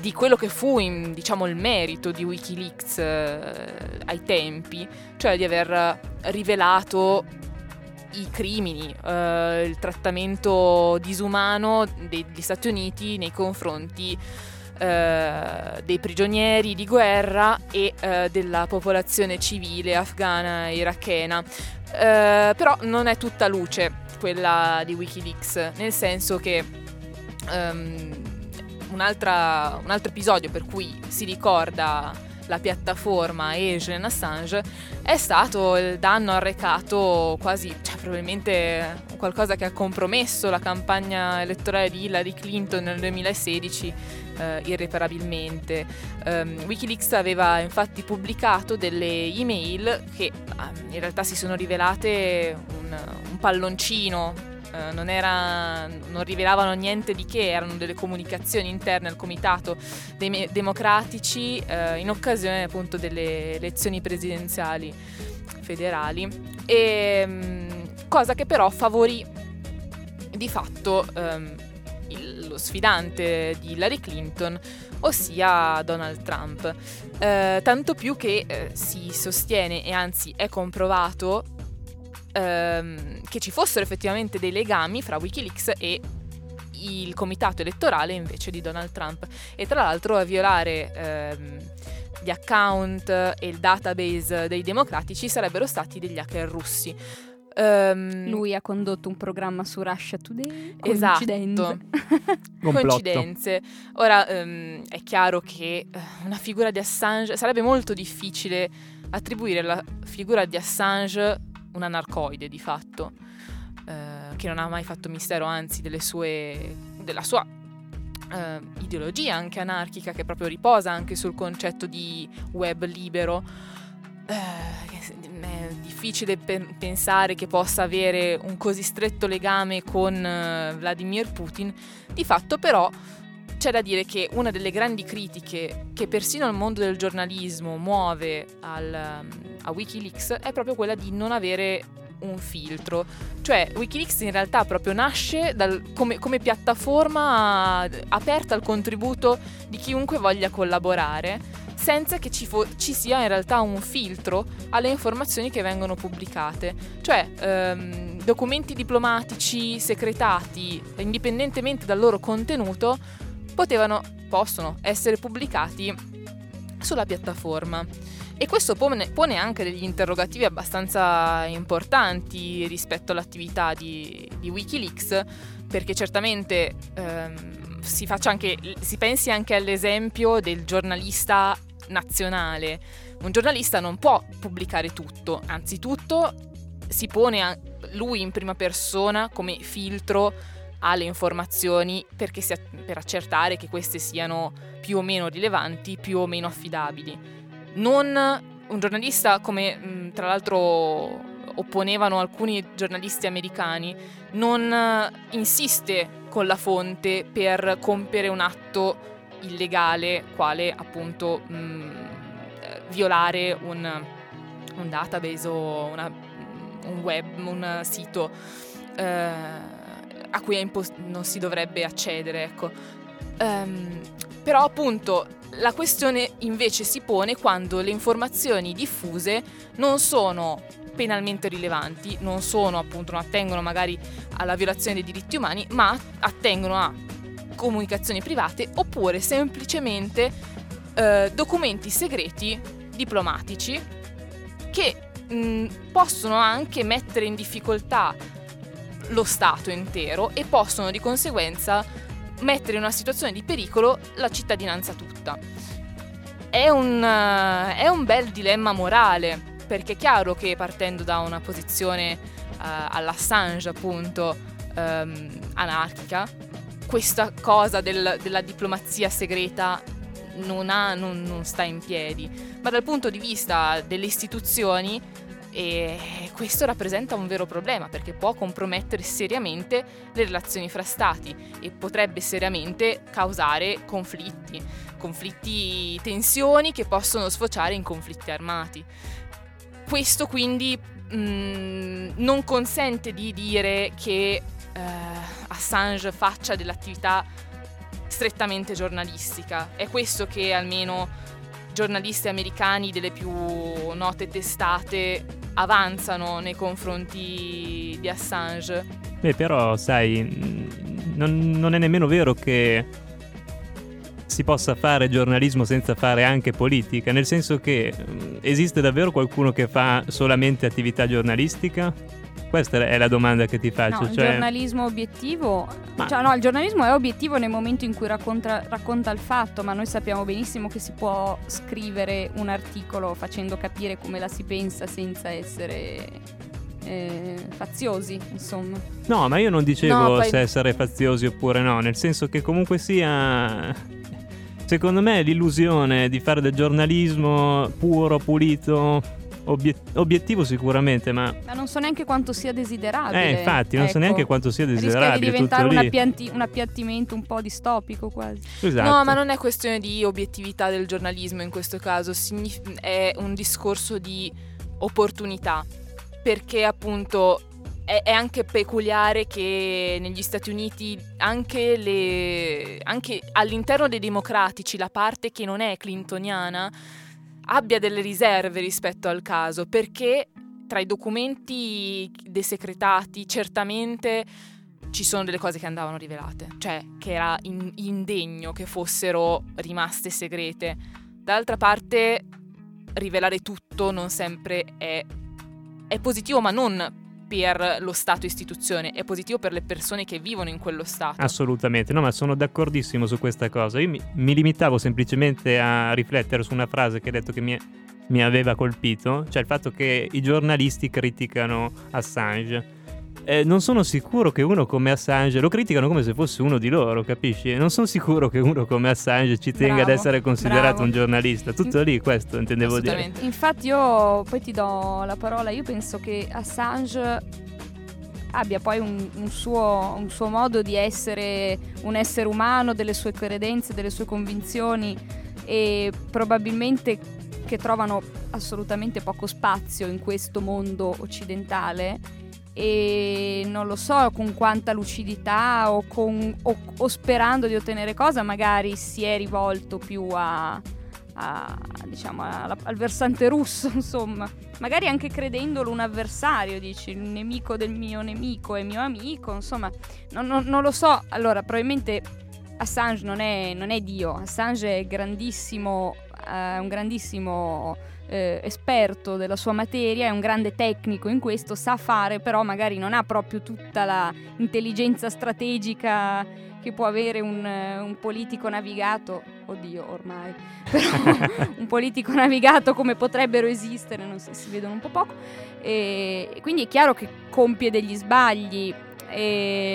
[SPEAKER 3] di quello che fu in, diciamo, il merito di Wikileaks uh, ai tempi, cioè di aver rivelato i crimini, uh, il trattamento disumano degli Stati Uniti nei confronti Uh, dei prigionieri di guerra e uh, della popolazione civile afghana e irachena. Uh, però non è tutta luce quella di Wikileaks, nel senso che um, un altro episodio per cui si ricorda la piattaforma e Julian Assange è stato il danno arrecato quasi, cioè probabilmente qualcosa che ha compromesso la campagna elettorale di Hillary Clinton nel 2016 eh, irreparabilmente. Um, Wikileaks aveva infatti pubblicato delle email che um, in realtà si sono rivelate un, un palloncino Uh, non, era, non, rivelavano niente di che, erano delle comunicazioni interne al comitato dei democratici uh, in occasione appunto delle elezioni presidenziali federali, e, um, cosa che però favorì di fatto il, lo sfidante di Hillary Clinton, ossia Donald Trump. Uh, tanto più che si sostiene e anzi è comprovato ehm, che ci fossero effettivamente dei legami fra Wikileaks e il comitato elettorale invece di Donald Trump e tra l'altro a violare ehm, gli account e il database dei democratici sarebbero stati degli hacker russi.
[SPEAKER 1] Um, Lui ha condotto un programma su Russia Today.
[SPEAKER 3] Esatto. Coincidenze. Ora um, è chiaro che uh, una figura di Assange sarebbe molto difficile attribuire la figura di Assange una narcoide di fatto, eh, che non ha mai fatto mistero, anzi, sue, della sua eh, ideologia anche anarchica, che proprio riposa anche sul concetto di web libero. Eh, è difficile pe- pensare che possa avere un così stretto legame con uh, Vladimir Putin. Di fatto, però, c'è da dire che una delle grandi critiche che persino il mondo del giornalismo muove al, a Wikileaks è proprio quella di non avere un filtro. Cioè Wikileaks in realtà proprio nasce dal, come, come, piattaforma aperta al contributo di chiunque voglia collaborare senza che ci, fo- ci, sia in realtà un filtro alle informazioni che vengono pubblicate. Cioè, ehm, documenti diplomatici segretati, indipendentemente dal loro contenuto, potevano, possono essere pubblicati sulla piattaforma. E questo pone, pone, anche degli interrogativi abbastanza importanti rispetto all'attività di, di Wikileaks, perché certamente ehm, si, anche, si pensi anche all'esempio del giornalista nazionale. Un giornalista non può pubblicare tutto, anzitutto si pone lui in prima persona come filtro alle informazioni si, per accertare che queste siano più o meno rilevanti, più o meno affidabili. Non un giornalista come mh, tra l'altro opponevano alcuni giornalisti americani, non insiste con la fonte per compiere un atto illegale, quale appunto mh, violare un, un, database o una, un web, un sito. Eh, a cui impos- non si dovrebbe accedere, ecco. Um, però appunto la questione invece si pone quando le informazioni diffuse non sono penalmente rilevanti, non sono appunto, non attengono magari alla violazione dei diritti umani, ma attengono a comunicazioni private oppure semplicemente eh, documenti segreti diplomatici che mh, possono anche mettere in difficoltà lo Stato intero e possono di conseguenza mettere in una situazione di pericolo la cittadinanza tutta. È un, uh, è un bel dilemma morale, perché è chiaro che partendo da una posizione uh, all'Assange appunto um, anarchica, questa cosa del, della diplomazia segreta non, ha, non, non sta in piedi, ma dal punto di vista delle istituzioni e questo rappresenta un vero problema perché può compromettere seriamente le relazioni fra stati e potrebbe seriamente causare conflitti, conflitti, tensioni che possono sfociare in conflitti armati. Questo quindi mh, mm, non consente di dire che eh, Assange faccia dell'attività strettamente giornalistica. È questo che almeno giornalisti americani delle più note testate avanzano nei confronti di Assange.
[SPEAKER 2] Beh, però, sai, non, non è nemmeno vero che si possa fare giornalismo senza fare anche politica, nel senso che esiste davvero qualcuno che fa solamente attività giornalistica? Questa è la domanda che ti faccio.
[SPEAKER 1] No,
[SPEAKER 2] cioè...
[SPEAKER 1] il giornalismo obiettivo. Ma... Cioè, no, il giornalismo è obiettivo nel momento in cui racconta, racconta, il fatto, ma noi sappiamo benissimo che si può scrivere un articolo facendo capire come la si pensa senza essere eh, faziosi, insomma.
[SPEAKER 2] No, ma io non dicevo no, poi... se essere faziosi oppure no, nel senso che comunque sia. Secondo me l'illusione di fare del giornalismo puro, pulito, Obiet- obiettivo sicuramente, ma...
[SPEAKER 1] Ma non so neanche quanto sia desiderabile.
[SPEAKER 2] Eh, infatti, non
[SPEAKER 1] ecco.
[SPEAKER 2] so neanche quanto sia desiderabile.
[SPEAKER 1] Rischia di diventare un, appianti- un, appiattimento un po' distopico quasi.
[SPEAKER 2] Esatto.
[SPEAKER 3] No, ma non è questione di obiettività del giornalismo in questo caso, Signif- è un discorso di opportunità. Perché appunto è, è, anche peculiare che negli Stati Uniti anche, le, anche all'interno dei democratici la parte che non è clintoniana abbia delle riserve rispetto al caso, perché tra i documenti desecretati certamente ci sono delle cose che andavano rivelate, cioè che era in- indegno che fossero rimaste segrete. D'altra parte, rivelare tutto non sempre è, è positivo, ma non per lo Stato istituzione, è positivo per le persone che vivono in quello Stato.
[SPEAKER 2] Assolutamente, no, ma sono d'accordissimo su questa cosa. Io mi, mi limitavo semplicemente a riflettere su una frase che hai detto che mi, mi aveva colpito, cioè il fatto che i giornalisti criticano Assange eh, non sono sicuro che uno come Assange lo criticano come se fosse uno di loro, capisci? Non sono sicuro che uno come Assange ci tenga
[SPEAKER 1] bravo,
[SPEAKER 2] ad essere considerato
[SPEAKER 1] bravo.
[SPEAKER 2] un giornalista. Tutto lì, questo intendevo dire.
[SPEAKER 1] Infatti, io poi ti do la parola. Io penso che Assange abbia poi un, un, suo, un suo modo di essere un essere umano, delle sue credenze, delle sue convinzioni e probabilmente che trovano assolutamente poco spazio in questo mondo occidentale e non lo so con quanta lucidità o, con, o, o sperando di ottenere cosa magari si è rivolto più a, a, diciamo, a, al versante russo, insomma. Magari anche credendolo un avversario, dici, il nemico del mio nemico è mio amico, insomma, non, non, non lo so. Allora, probabilmente Assange non è, non è Dio, Assange è grandissimo, eh, un grandissimo eh, esperto della sua materia, è un grande tecnico in questo, sa fare, però magari non ha proprio tutta la intelligenza strategica che può avere un, un politico navigato, oddio ormai, però un politico navigato come potrebbero esistere, non so, si vedono un po' poco, e quindi è chiaro che compie degli sbagli,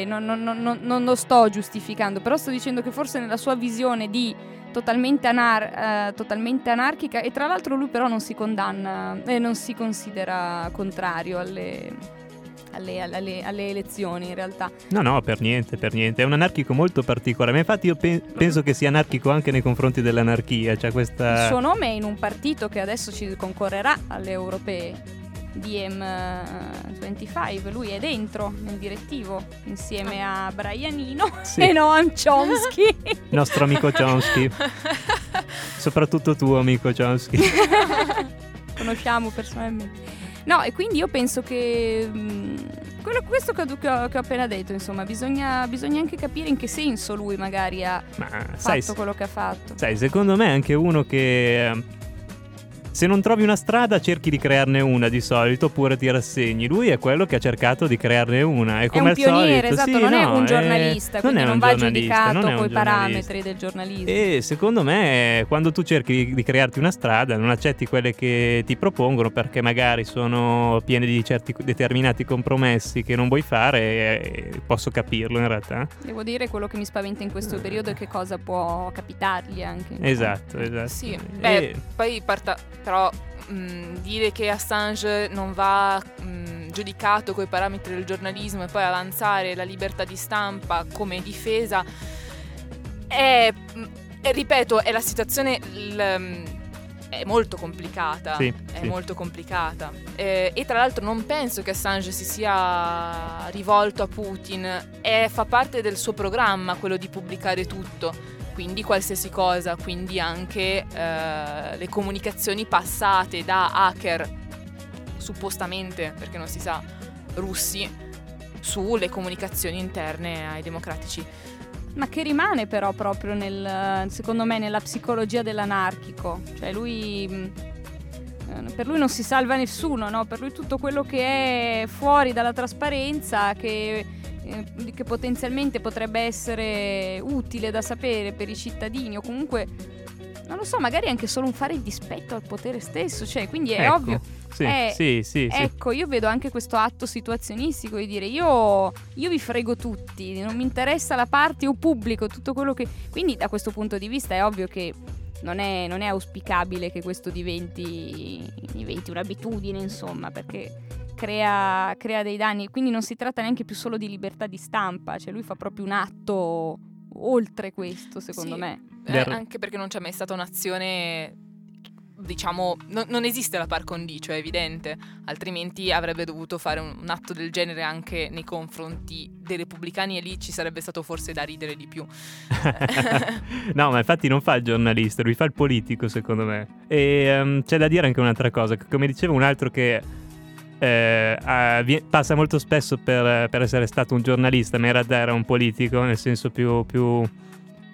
[SPEAKER 1] non, non, non, non, lo sto giustificando, però sto dicendo che forse nella sua visione di totalmente, anar- eh, totalmente anarchica e tra l'altro lui però non si condanna e eh, non si considera contrario alle, alle, alle, alle, elezioni in realtà.
[SPEAKER 2] No, no, per niente, per niente. È un anarchico molto particolare. Ma infatti io pe- penso che sia anarchico anche nei confronti dell'anarchia. Cioè questa...
[SPEAKER 1] Il suo nome è in un partito che adesso ci concorrerà alle europee. DM25, lui è dentro nel direttivo insieme a Brianino sì. e Noam Chomsky.
[SPEAKER 2] Nostro amico Chomsky. Soprattutto tuo amico Chomsky.
[SPEAKER 1] Conosciamo personalmente. No, e quindi io penso che mh, mm, quello, questo che ho, che, ho, che ho, appena detto, insomma, bisogna, bisogna, anche capire in che senso lui magari ha Ma, fatto sai, quello che ha fatto.
[SPEAKER 2] Sai, secondo me è anche uno che se non trovi una strada cerchi di crearne una di solito oppure ti rassegni. Lui è quello che ha cercato di crearne una. E come
[SPEAKER 1] è un
[SPEAKER 2] al
[SPEAKER 1] pioniere,
[SPEAKER 2] solito,
[SPEAKER 1] esatto,
[SPEAKER 2] sì,
[SPEAKER 1] non è
[SPEAKER 2] no,
[SPEAKER 1] un giornalista,
[SPEAKER 2] non
[SPEAKER 1] quindi
[SPEAKER 2] è
[SPEAKER 1] non,
[SPEAKER 2] un
[SPEAKER 1] va
[SPEAKER 2] giornalista,
[SPEAKER 1] giudicato
[SPEAKER 2] non è un
[SPEAKER 1] coi
[SPEAKER 2] giornalista.
[SPEAKER 1] parametri del giornalismo.
[SPEAKER 2] E secondo me, quando tu cerchi di, di crearti una strada, non accetti quelle che ti propongono perché magari sono piene di certi determinati compromessi che non vuoi fare, e posso capirlo in realtà.
[SPEAKER 1] Devo dire quello che mi spaventa in questo periodo è che cosa può capitargli anche.
[SPEAKER 2] Esatto, esatto.
[SPEAKER 3] Sì,
[SPEAKER 2] E-
[SPEAKER 3] beh, poi parta, però mh, dire che Assange non va mh, giudicato coi parametri del giornalismo e poi avanzare la libertà di stampa come difesa è, è- ripeto, è la situazione mh, è molto complicata.
[SPEAKER 2] Sì,
[SPEAKER 3] è
[SPEAKER 2] sì.
[SPEAKER 3] molto complicata. Eh, e tra l'altro non penso che Assange si sia rivolto a Putin, è- fa parte del suo programma quello di pubblicare tutto, quindi qualsiasi cosa, quindi anche eh, le comunicazioni passate da hacker, suppostamente, perché non si sa, russi, sulle comunicazioni interne ai democratici.
[SPEAKER 1] Ma che rimane però proprio nel, secondo me nella psicologia dell'anarchico. Cioè lui... mh, eh, Per lui non si salva nessuno, no? Per lui tutto quello che è fuori dalla trasparenza, che, eh, che potenzialmente potrebbe essere utile da sapere per i cittadini o comunque, non lo so, magari anche solo un fare il dispetto al potere stesso. Cioè, quindi è
[SPEAKER 2] Ecco,
[SPEAKER 1] ovvio
[SPEAKER 2] Sì,
[SPEAKER 1] Eh,
[SPEAKER 2] sì, sì, sì.
[SPEAKER 1] Ecco, io vedo anche questo atto situazionistico di dire io, io vi frego tutti, non mi interessa la parte, io pubblico tutto quello che... Quindi da questo punto di vista è ovvio che non è, non è auspicabile che questo diventi, diventi un'abitudine, insomma, perché crea, crea dei danni. Quindi non si tratta neanche più solo di libertà di stampa, cioè lui fa proprio un atto oltre questo, secondo
[SPEAKER 3] Sì.
[SPEAKER 1] me.
[SPEAKER 3] Eh, anche perché non c'è mai stata un'azione, diciamo, no- non esiste la par condicio, è evidente, altrimenti avrebbe dovuto fare un, un atto del genere anche nei confronti dei repubblicani e lì ci sarebbe stato forse da ridere di più.
[SPEAKER 2] no, ma infatti non fa il giornalista, lui fa il politico, secondo me. E ehm, c'è da dire anche un'altra cosa, come dicevo, un altro che eh, passa molto spesso per, per essere stato un giornalista, ma in realtà era un politico, nel senso più, più-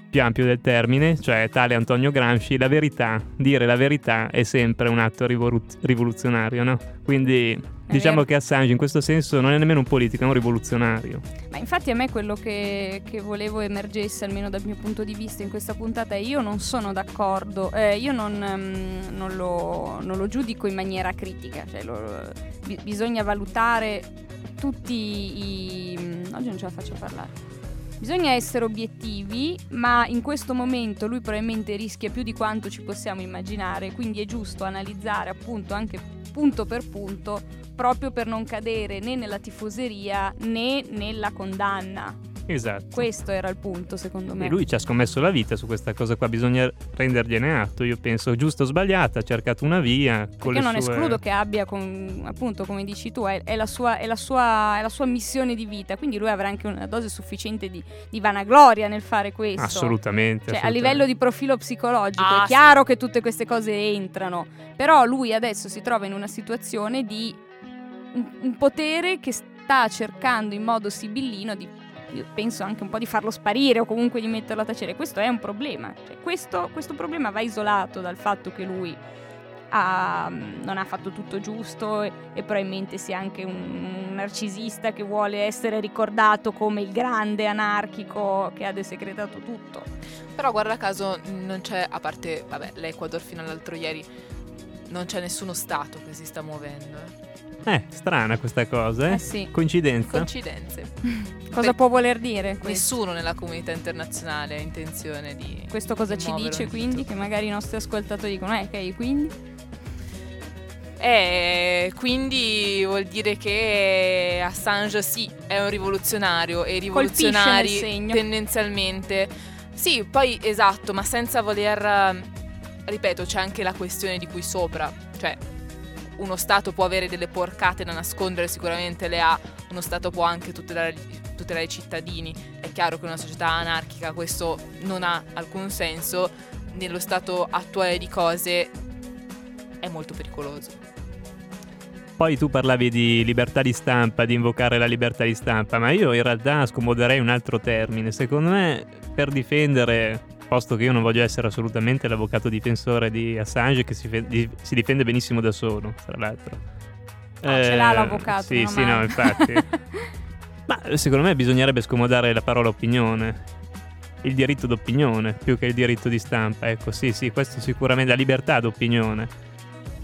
[SPEAKER 2] più ampio del termine, cioè tale Antonio Gramsci, la verità, dire la verità è sempre un atto rivolu- rivoluzionario, no? Quindi diciamo che Assange in questo senso non è nemmeno un politico, è un rivoluzionario.
[SPEAKER 1] Ma infatti a me quello che, che volevo emergesse, almeno dal mio punto di vista in questa puntata, è io non sono d'accordo, eh, io non, ehm, non lo, non lo giudico in maniera critica, cioè lo- bi- bisogna valutare tutti i... oggi non ce la faccio parlare. Bisogna essere obiettivi, ma in questo momento lui probabilmente rischia più di quanto ci possiamo immaginare, quindi è giusto analizzare appunto anche punto per punto proprio per non cadere né nella tifoseria né nella condanna.
[SPEAKER 2] Esatto.
[SPEAKER 1] Questo era il punto, secondo me.
[SPEAKER 2] E lui ci ha scommesso la vita su questa cosa qua, bisogna rendergliene atto. Io penso giusto o sbagliata, ha cercato una via. Con
[SPEAKER 1] Perché
[SPEAKER 2] le
[SPEAKER 1] non
[SPEAKER 2] sue...
[SPEAKER 1] escludo che abbia, con- appunto, come dici tu, è, è la sua, è, la sua, è la sua missione di vita, quindi lui avrà anche una dose sufficiente di, di vanagloria nel fare questo.
[SPEAKER 2] Assolutamente.
[SPEAKER 1] Cioè, a
[SPEAKER 2] assolutamente.
[SPEAKER 1] livello di profilo psicologico
[SPEAKER 3] Ah,
[SPEAKER 1] è
[SPEAKER 3] sì.
[SPEAKER 1] chiaro che tutte queste cose entrano, però lui adesso si trova in una situazione di un, un potere che sta cercando in modo sibillino di, io penso anche un po' di farlo sparire o comunque di metterlo a tacere. Questo è un problema. Cioè, questo, questo problema va isolato dal fatto che lui ha- non ha fatto tutto giusto e, e probabilmente sia anche un, un narcisista che vuole essere ricordato come il grande anarchico che ha desecretato tutto.
[SPEAKER 3] Però guarda caso non c'è, a parte vabbè, l'Ecuador fino all'altro ieri, non c'è nessuno Stato che si sta muovendo. eh.
[SPEAKER 2] Eh, strana questa cosa, eh?
[SPEAKER 1] Eh sì.
[SPEAKER 2] Coincidenza?
[SPEAKER 3] Coincidenze.
[SPEAKER 1] Cosa
[SPEAKER 3] Beh,
[SPEAKER 1] può voler dire questo?
[SPEAKER 3] Nessuno nella comunità internazionale ha intenzione di...
[SPEAKER 1] Questo cosa
[SPEAKER 3] di
[SPEAKER 1] ci dice quindi? Che magari i nostri ascoltatori dicono, eh, ok, quindi?
[SPEAKER 3] Eh, quindi vuol dire che Assange sì, è un rivoluzionario e i rivoluzionari tendenzialmente... Sì, poi esatto, ma senza voler... Ripeto, c'è anche la questione di qui sopra. Cioè, uno Stato può avere delle porcate da nascondere, sicuramente le ha. Uno Stato può anche tutelare, tutelare i cittadini. È chiaro che una società anarchica questo non ha alcun senso. Nello stato attuale di cose è molto pericoloso.
[SPEAKER 2] Poi tu parlavi di libertà di stampa, di invocare la libertà di stampa, ma io in realtà scomoderei un altro termine. Secondo me, per difendere posto che io non voglio essere assolutamente l'avvocato difensore di Assange che si, di- si difende benissimo da solo, tra l'altro.
[SPEAKER 1] Ah, ce l'ha l'avvocato,
[SPEAKER 2] Sì, sì,
[SPEAKER 1] male.
[SPEAKER 2] no, infatti. Ma eh, secondo me bisognerebbe scomodare la parola opinione. Il diritto d'opinione più che il diritto di stampa. Ecco, sì, sì, questo sicuramente la libertà d'opinione.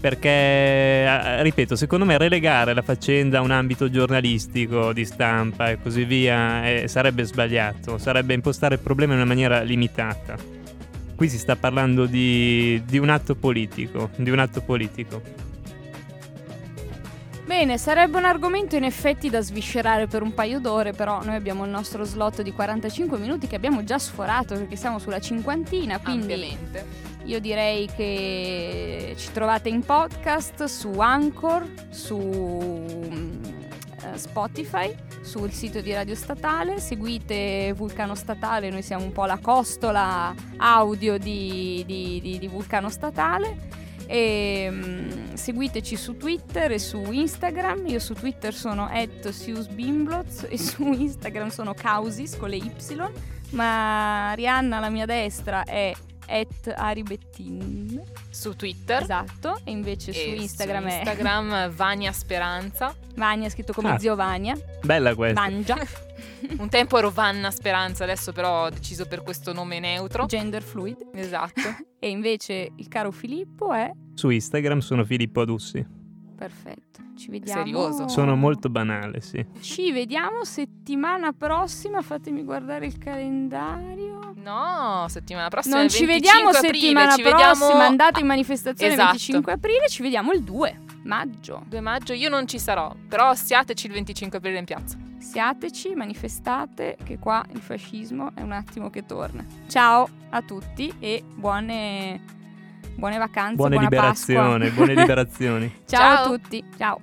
[SPEAKER 2] Perché, eh, ripeto, secondo me relegare la faccenda a un ambito giornalistico, di stampa e così via eh, sarebbe sbagliato, sarebbe impostare il problema in una maniera limitata. Qui si sta parlando di, di un atto politico, di un atto politico.
[SPEAKER 1] Bene, sarebbe un argomento in effetti da sviscerare per un paio d'ore, però noi abbiamo il nostro slot di 45 minuti che abbiamo già sforato perché siamo sulla cinquantina, quindi
[SPEAKER 3] Ampiamente.
[SPEAKER 1] io direi che ci trovate in podcast su Anchor, su mm, eh, Spotify, sul sito di Radio Statale, seguite Vulcano Statale, noi siamo un po' la costola audio di, di- di- di Vulcano Statale. E mm, seguiteci su Twitter e su Instagram. Io su Twitter sono @siusbimblots e su Instagram sono Causis con le Y. Ma Arianna alla mia destra è Aribettin.
[SPEAKER 3] Su Twitter.
[SPEAKER 1] Esatto. E invece su
[SPEAKER 3] e
[SPEAKER 1] Instagram
[SPEAKER 3] su
[SPEAKER 1] è
[SPEAKER 3] Instagram Vania Speranza.
[SPEAKER 1] Vania scritto come
[SPEAKER 2] Ah.
[SPEAKER 1] zio Vania.
[SPEAKER 2] Bella questa.
[SPEAKER 1] Mangia.
[SPEAKER 3] Un tempo ero Vanna Speranza, adesso però ho deciso per questo nome neutro.
[SPEAKER 1] Gender fluid.
[SPEAKER 3] Esatto.
[SPEAKER 1] E invece il caro Filippo è
[SPEAKER 2] Su Instagram sono Filippo Adussi.
[SPEAKER 1] perfetto. Ci vediamo.
[SPEAKER 3] Serioso?
[SPEAKER 2] Sono molto banale, sì.
[SPEAKER 1] Ci vediamo settimana prossima. Fatemi guardare il calendario.
[SPEAKER 3] No, settimana prossima.
[SPEAKER 1] non
[SPEAKER 3] è il
[SPEAKER 1] ci
[SPEAKER 3] 25
[SPEAKER 1] vediamo
[SPEAKER 3] aprile,
[SPEAKER 1] settimana
[SPEAKER 3] ci vediamo
[SPEAKER 1] prossima. Andate in manifestazione il
[SPEAKER 3] Esatto.
[SPEAKER 1] 25 aprile. Ci vediamo il 2 maggio.
[SPEAKER 3] 2 maggio. Io non ci sarò, però siateci il 25 aprile in piazza.
[SPEAKER 1] Siateci, manifestate, che qua il fascismo è un attimo che torna. Ciao a tutti e buone, buone vacanze.
[SPEAKER 2] Buone
[SPEAKER 1] buona
[SPEAKER 2] liberazioni,
[SPEAKER 1] Pasqua.
[SPEAKER 2] buone liberazioni.
[SPEAKER 1] Ciao a
[SPEAKER 3] Ciao.
[SPEAKER 1] tutti. Ciao.